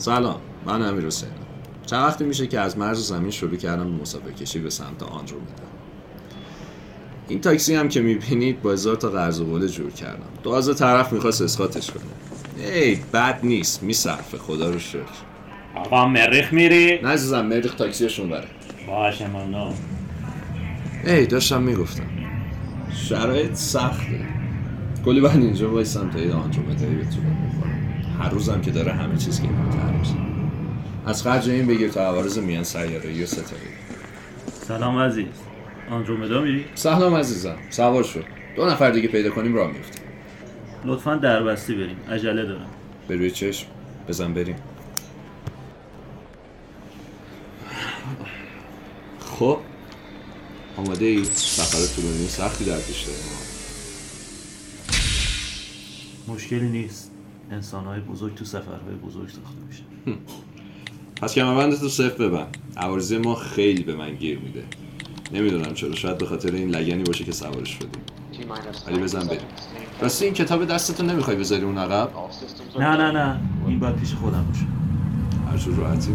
سلام من امیر حسین. چند وقتی میشه که از مرز زمین شروع کردم به مسافر کشی به سمت آندرومدا این تاکسی هم که می‌بینید با هزار تا قرض و جور کردم. تازه طرف می‌خواست اسقاطش کنه. ای بد نیست. میصرفه. خدا رو شکر. آقا مریخ میری؟ نه عزیزم مریخ تاکسیشون بره باشه ممنون. ای داشتم می‌گفتم. شرایط سخته. کلی بعد اینجا وایسم تا یه آندرومدایی به طولم بخورم. هر روزم که داره همه چیز گرونتر میشه. از خرج این بگیر تا عوارض میان سیاره و ستاره. سلام عزیز. آندرومدا میری؟ سلام عزیزم. سوار شد دو نفر دیگه پیدا کنیم راه میفتیم لطفا دربستی بریم. عجله دارم. به روی چشم. بزن بریم. خب. آماده ای سفر طولانی سختی در پیش داریم. مشکلی نیست. انسان های بزرگ تو سفرهای بزرگ ساخته میشن پس کمربند تو صفر ببند عوارضی ما خیلی به من گیر میده. نمی‌دونم چرا. شاید به خاطر این لگنی باشه که سوارش شدیم ولی بزن بریم. راستی این کتاب دستتو نمی‌خوای بذاری اون عقب؟ نه نه نه. این باید پیش خودم باشه. هر راحتی.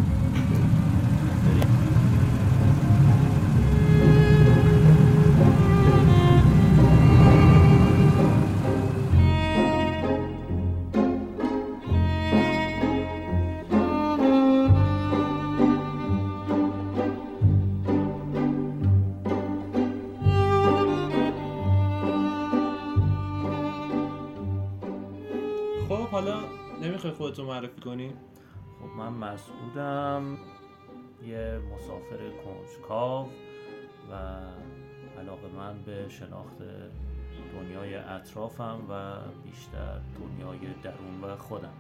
خودتو معرفی کنی؟ خب من مسعودم یه مسافر کنجکاو و علاقه من به شناخت دنیای اطرافم و بیشتر دنیای درون و خودم.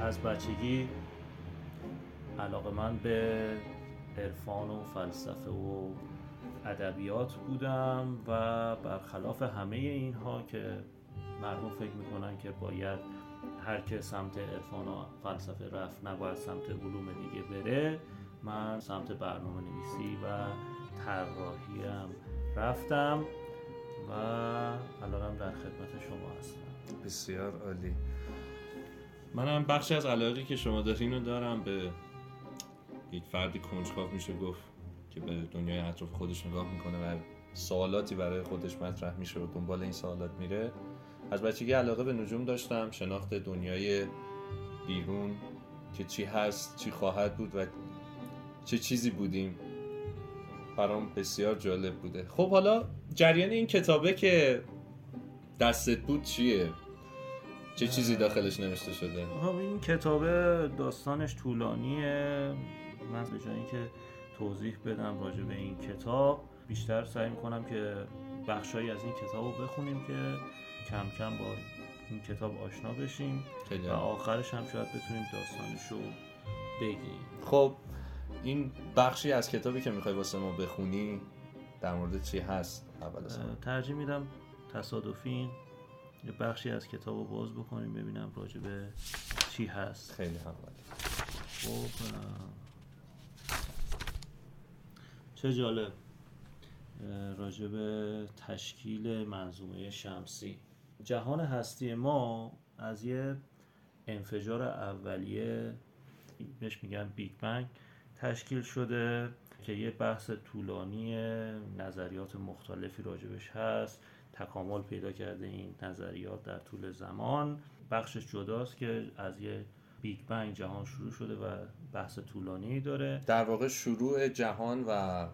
از بچگی علاقه من به عرفان و فلسفه و ادبیات بودم و برخلاف همه اینها که مردم فکر می‌کنن که باید هر که سمت عرفان و فلسفه رفت نباید سمت علوم دیگه بره من سمت برنامه نویسی و طراحیم رفتم و الانم در خدمت شما هستم. بسیار عالی. منم بخشی از علاقی که شما دارین رو دارم. به یک فردی کنجکاو میشه گفت که به دنیای اطراف خودش نگاه می‌کنه و سوالاتی برای خودش مطرح میشه و دنبال این سوالات میره. از بچگی علاقه به نجوم داشتم شناخت دنیای بیرون که چی هست چی خواهد بود و چه چیزی بودیم برام بسیار جالب بوده خب حالا جریان این کتابه که دستت بود چیه؟ چه چیزی داخلش نوشته شده؟ خب این کتاب داستانش طولانیه من به جای اینکه توضیح بدم راجع به این کتاب بیشتر سعی می‌کنم که بخشایی از این کتاب رو بخونیم که کم کم با این کتاب آشنا بشیم و. آخرش هم شاید بتونیم داستانش رو بگیم. خب این بخشی از کتابی که می‌خوای واسه ما بخونی در مورد چی هست؟ اول ترجیح میدم تصادفی یه بخشی از کتاب رو باز بکنیم ببینم راجع به چی هست. خیلی هم. خب چه جالب. راجع به تشکیل منظومه شمسی. جهان هستی ما از یه انفجار اولیه بهش میگن بیگ بنگ تشکیل شده که یه بحث طولانی نظریات مختلفی راجبش هست. تکامل پیدا کرده این نظریات در طول زمان. بخشش جداست که از یه Big Bang جهان شروع شده و بحث طولانی داره. در واقع شروع جهان و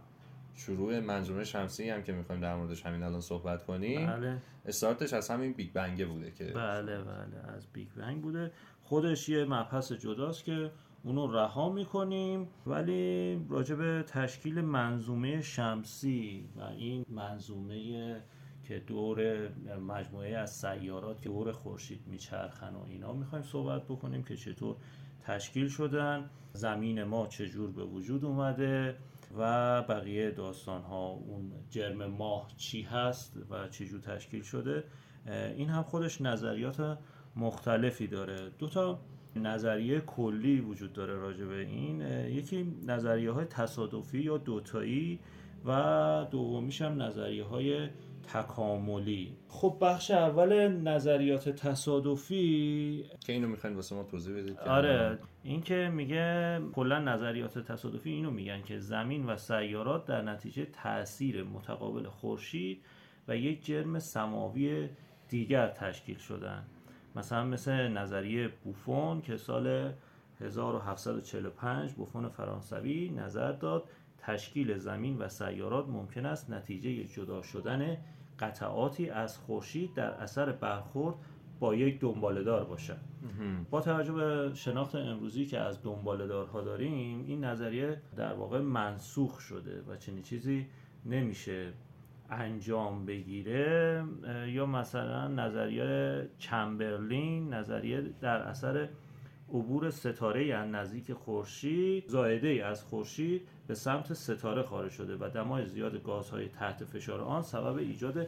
شروع منظومه شمسی هم که می‌خوایم در موردش همین الان صحبت کنیم. بله. استارتش از همین Big Bang ه بوده که بله بله از Big Bang بوده. خودش یه مبحث جداست که اونو رها می‌کنیم ولی راجع به تشکیل منظومه شمسی و این منظومه که دور مجموعه از سیارات که دور خورشید میچرخن و اینا می‌خوایم صحبت بکنیم که چطور تشکیل شدن. زمین ما چجور به وجود اومده و بقیه داستان ها اون جرم ماه چی هست و چجور تشکیل شده این هم خودش نظریات مختلفی داره. دو تا نظریه کلی وجود داره راجع به این. یکی نظریه های تصادفی یا دوتایی و دومیش هم نظریه های تکاملی. خب بخش اول نظریات تصادفی. که اینو می‌خواین واسه ما توضیح بدید آره این که میگه کلا نظریات تصادفی اینو میگن که زمین و سیارات در نتیجه تاثیر متقابل خورشید و یک جرم سماوی دیگر تشکیل شدن. مثلا مثل نظریه بوفون که سال 1745 بوفون فرانسوی نظر داد تشکیل زمین و سیارات ممکن است نتیجه جدا شدن قطعاتی از خورشید در اثر برخورد با یک دنبالدار باشد. با توجه به شناخت امروزی که از دنبالدارها داریم این نظریه در واقع منسوخ شده و چنین چیزی نمیشه انجام بگیره. یا مثلا نظریه چمبرلین نظریه در اثر عبور ستاره از نزدیک خورشید زائده از خورشید به سمت ستاره خارج شده و دمای زیاد گازهای تحت فشار آن سبب ایجاد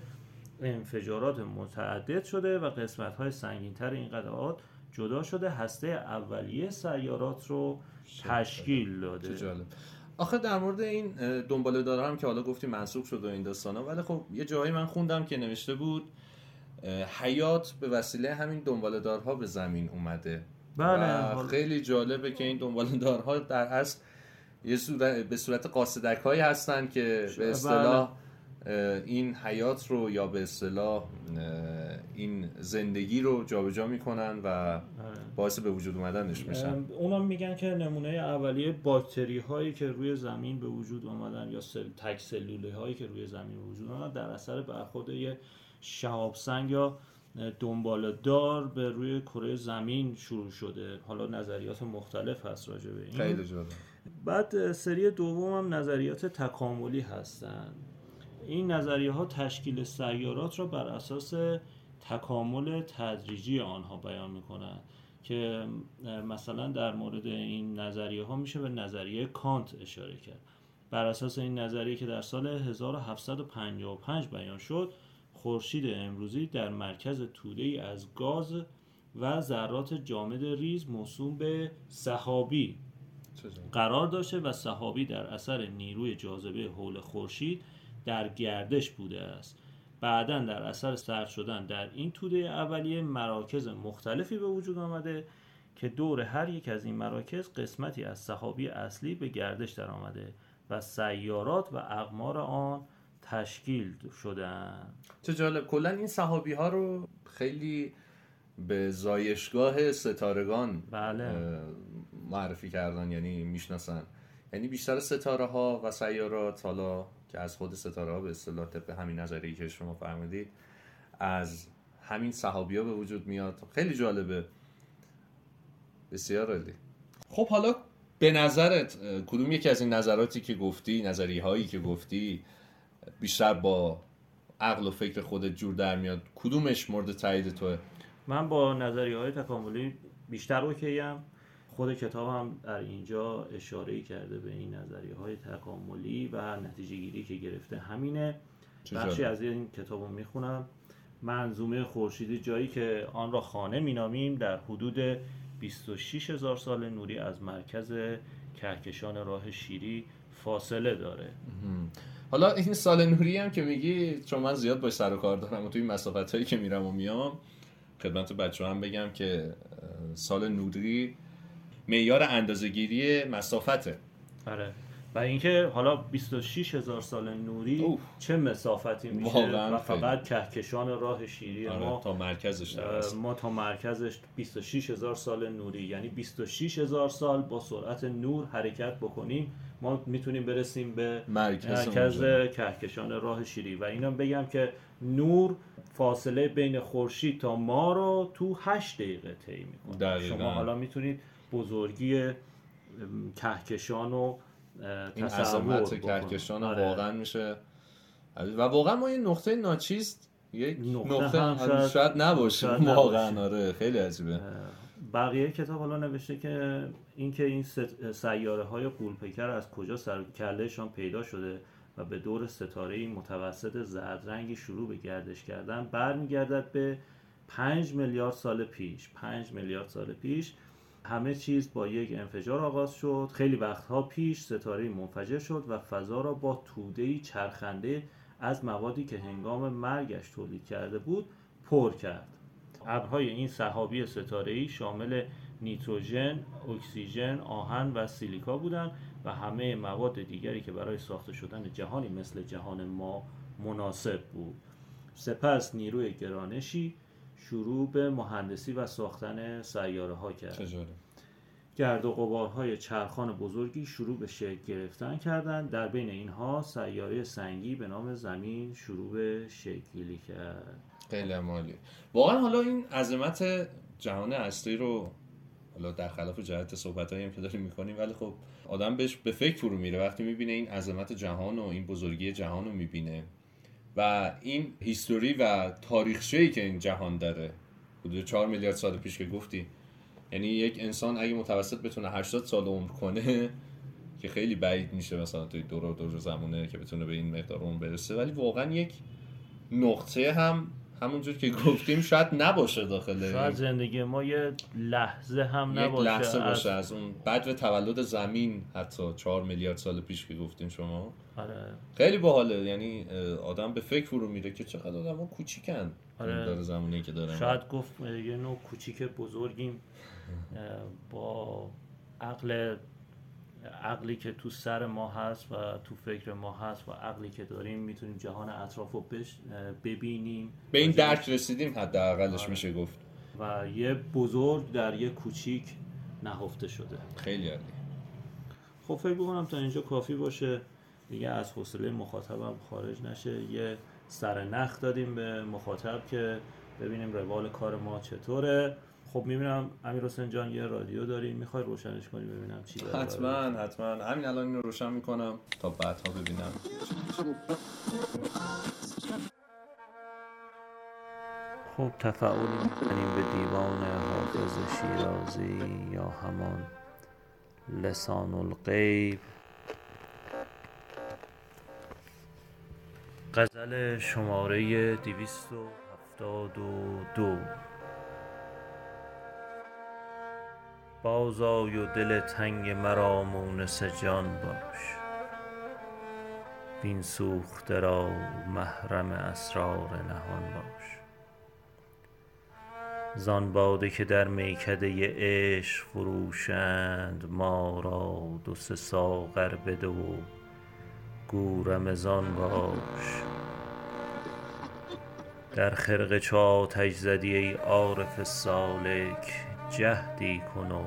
انفجارات متعدد شده و قسمت های سنگین تر این قطعات جدا شده. هسته اولیه سیارات رو تشکیل داده. جالب. آخه در مورد این دنباله دارم که حالا گفتیم منسوخ شده این داستانا ولی خب یه جایی من خوندم که نوشته بود حیات به وسیله همین دنباله دارها به زمین اومده. بله خیلی جالبه که این دنباله دارها در اصل یه صورت به صورت قاصدک هایی هستن که به اصطلاح این حیات رو یا به اصطلاح این زندگی رو جابجا می‌کنن و باعث به وجود اومدنش میشن. اونا میگن که نمونه اولیه باکتری هایی که روی زمین به وجود آمدن یا سل... تک سلوله هایی که روی زمین به وجود آمدن در اثر برخورد یه شهاب سنگ یا دنبال دار به روی کره زمین شروع شده. حالا نظریات مختلف هست راجع به این. خیلی جالب. بعد سری دوم هم نظریات تکاملی هستن. این نظریه ها تشکیل سیارات را بر اساس تکامل تدریجی آنها بیان می‌کنند که مثلا در مورد این نظریه ها میشه به نظریه کانت اشاره کرد. بر اساس این نظریه که در سال 1755 بیان شد خورشید امروزی در مرکز توده ای از گاز و ذرات جامد ریز موسوم به صحابی قرار داشته و صحابی در اثر نیروی جاذبه حول خورشید در گردش بوده است. بعدا در اثر سرد شدن در این توده اولیه مراکز مختلفی به وجود آمده که دور هر یک از این مراکز قسمتی از صحابی اصلی به گردش در آمده و سیارات و اقمار آن تشکیل شدن چه جالب. کلا این صحابی ها رو خیلی به زایشگاه ستارگان بله. معرفی کردن یعنی می‌شناسن. یعنی بیشتر ستاره ها و سیارات حالا که از خود ستاره ها به اصطلاح طبق همین نظری که شما فرمودید از همین صحابی ها به وجود میاد. خیلی جالبه. بسیار عالی. خب حالا به نظرت کدوم یکی از این نظراتی که گفتی نظری هایی که گفتی بیشتر با عقل و فکر خودت جور در میاد کدومش مورد تایید توه؟ من با نظری های تکاملی بیشتر اوکیم خود کتاب هم در اینجا اشاره کرده به این نظریه های تکاملی و نتیجه گیری که گرفته همینه. بخشی از این کتاب رو می‌خونم. منظومه خورشیدی جایی که آن را خانه مینامیم در حدود 26 هزار سال نوری از مرکز کهکشان راه شیری فاصله داره. حالا این سال نوری هم که میگی چون من زیاد باش سر و کار دارم و توی مسافت هایی که میرم و میام خدمت بچه هم بگم که سال نوری معیار اندازه‌گیری مسافته. آره. و اینکه حالا 26 هزار سال نوری اوه. چه مسافتی میشه و فقط کهکشان راه شیری آره، ما تا مرکزش ما تا مرکزش 26 هزار سال نوری یعنی 26 هزار سال با سرعت نور حرکت بکنیم ما می‌تونیم برسیم به مرکز, مرکز کهکشان راه شیری. و اینا بگم که نور فاصله بین خورشید تا ما رو تو 8 دقیقه طی می‌کنه. شما حالا می‌تونید بزرگی کهکشان و این عظمت کهکشان آره. واقعا میشه. و واقعا ما یه نقطه ناچیز یک نقطه, نقطه شاید, نباشه. واقعا آره خیلی عجیبه. بقیه کتاب حالا نوشته که اینکه این سیاره های قولپیکر از کجا سر کلهشان پیدا شده و به دور ستاره متوسط زرد رنگی شروع به گردش کردن برمیگردد به 5 میلیارد سال پیش. 5 میلیارد سال پیش همه چیز با یک انفجار آغاز شد. خیلی وقتها پیش ستاره منفجر شد و فضا را با تودهی چرخنده از موادی که هنگام مرگش تولید کرده بود پر کرد. ابرهای این صحابی ستاره‌ای شامل نیتروژن، اکسیژن، آهن و سیلیکا بودند و همه مواد دیگری که برای ساخته شدن جهانی مثل جهان ما مناسب بود. سپس نیروی گرانشی شروع به مهندسی و ساختن سیاره ها کرد گرد و غبارهای چرخان بزرگی شروع به شکل گرفتن کردند. در بین اینها سیاره سنگی به نام زمین شروع به شکلی کرد. خیلی مالی واقعا حالا این عظمت جهان اصلی رو حالا در خلاف جهت صحبت هم که داریم می‌کنیم ولی خب آدم بهش به فکر فرو میره. وقتی می‌بینه این عظمت جهان و این بزرگی جهان رو می‌بینه. و این هیستوری و تاریخچه‌ای که این جهان داره حدود 4 میلیارد سال پیش که گفتی یعنی یک انسان اگه متوسط بتونه 80 سال عمر کنه که خیلی بعید میشه مثلا توی دور دور زمونه که بتونه به این مقدار عمر برسه. ولی واقعا یک نقطه هم همونجور که گفتیم شاید نباشه داخل شاید زندگی ما یه لحظه هم نباشه یک لحظه باشه از, اون بعد تولد زمین حتی چهار میلیارد سال پیش که گفتیم شما. آره. خیلی باحاله. یعنی آدم به فکر فرو میره که چقدر آدم ها کوچیکن. آره. زمانی که داره. شاید گفت یه نوع کوچیک بزرگیم. با عقل عقلی که تو سر ما هست و تو فکر ما هست و عقلی که داریم می‌تونیم جهان اطراف رو ببینیم. به این درک رسیدیم حداقلش آره. میشه گفت. و یه بزرگ در یه کوچیک نهفته شده. خیلی عالی. خب فکر بکنم تا اینجا کافی باشه. دیگه از حوصله مخاطبم خارج نشه. یه سر نخ دادیم به مخاطب که ببینیم روال کار ما چطوره. خب می‌بینم امیر حسین جان یه رادیو داری می‌خوای روشنش کنی ببینم چی داره؟ حتما حتما. همین الان اینو روشن می‌کنم تا بعدها ببینم. خب تفاعلی یعنی می‌کنیم به دیوان حافظ شیرازی یا همان لسان الغیب. غزل شماره 272 بازآی و دل تنگ مرا مونس جان باش. وین سوخته را محرم اسرار نهان باش. زان باده که در میکده عشق فروشند ما را دو سه ساغر بده و گو رمضان باش. در خرقه چاتش زدی ای عارف سالک جهدی کن و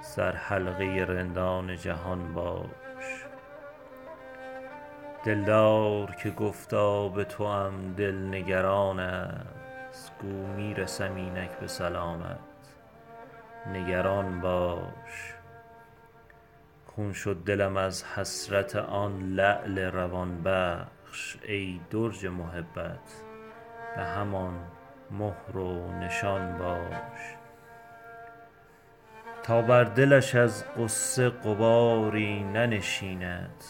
سر حلقه رندان جهان باش. دلدار که گفتا به تو هم دل نگران است گو می‌رسم اینک به سلامت نگران باش. خون شد دلم از حسرت آن لعل روان بخش ای درج محبت به همان مهر و نشان باش. تا بر دلش از قصه قباری ننشیند.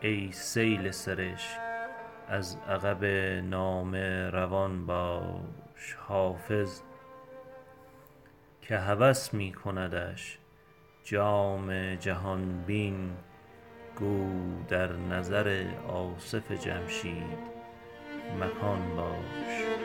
ای سیل سرش از عقب نامه روان باش حافظ. که هوس می کندش جام جهان بین گو در نظر آصف جمشید مکان باش.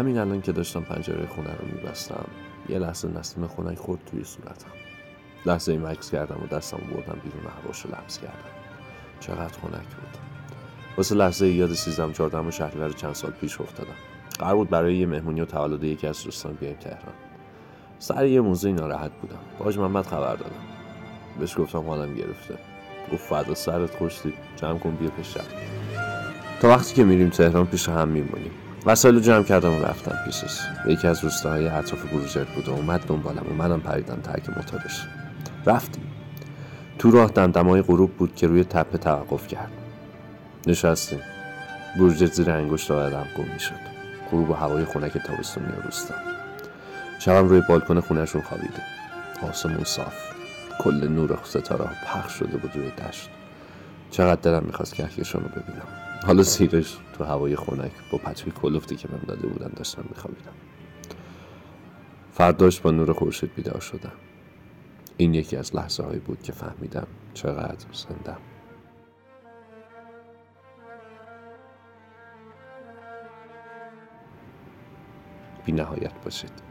همین الان که داشتم پنجره خونه رو میبستم یه لحظه نسیم خونه خورد توی صورتم. لحظه این مکس کردم و دستم بردم بیرون هواش رو لمس کردم. چقدر خونک بود. واسه لحظه یاد سیزدم چهاردهم شهریور چند سال پیش افتادم. قرار بود برای یه مهمونی و تولد یکی از دوستان بیایم تهران. سر یه موضوعی ناراحت بودم. باج محمد خبر دادم. بهش گفتم حالم گرفته. گفت فدا سرت خوشتی جمع کن بیا پیش تا وقتی که میریم تهران پیش هم میمونیم. وسایل رو جمع کردم و رفتم پیشش. یکی از روستاهای اطراف بروجرد بود و اومد دنبالم و منم پریدم ترک موتورش. رفتیم. تو راه دمدمای غروب بود که روی تپه توقف کرد. نشستیم. بروجرد زیر انگشت آدم گم می‌شد. غروب و هوای خنک تابستونی روستا. شبم روی بالکن خونهشون خوابیده. آسمون صاف. کل نور ستاره پخش شده بود روی دشت. چقدر دلم می‌خواست کهکشان رو ببینم. حالا زیرش تو هوای خنک با پتوی کلفتی که من داده بودن داشتم میخوابیدم. فرداش با نور خورشید بیدار شدم. این یکی از لحظه هایی بود که فهمیدم چقدر زندم. بی نهایت باشید.